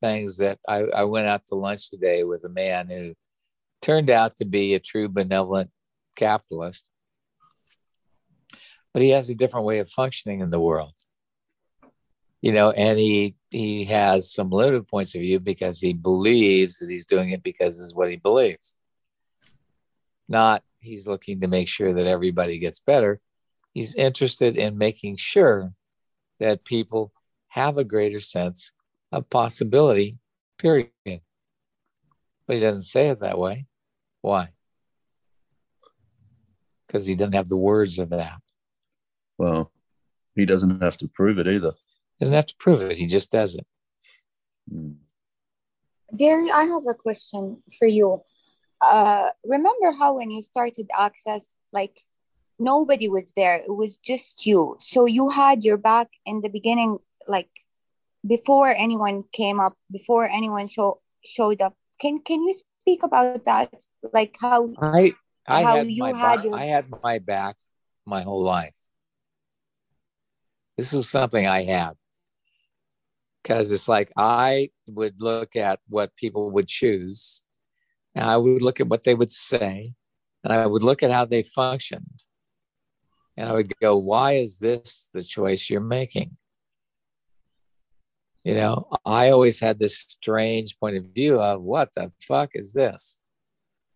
things that I, I went out to lunch today with a man who turned out to be a true benevolent capitalist, but he has a different way of functioning in the world. You know, and he he has some limited points of view because he believes that he's doing it because this is what he believes. Not he's looking to make sure that everybody gets better. He's interested in making sure that people have a greater sense of possibility, period. But he doesn't say it that way. Why? Because he doesn't have the words of that. Well, he doesn't have to prove it either. He doesn't have to prove it. He just does it. Hmm. Gary, I have a question for you. Uh, remember how when you started Access, like nobody was there, it was just you. So you had your back in the beginning, like before anyone came up, before anyone show, showed up. Can can you speak about that? Like how I I How had you my had back, your- I had my back my whole life. This is something I had because it's like I would look at what people would choose, and I would look at what they would say, and I would look at how they functioned, and I would go, "Why is this the choice you're making?" You know, I always had this strange point of view of what the fuck is this?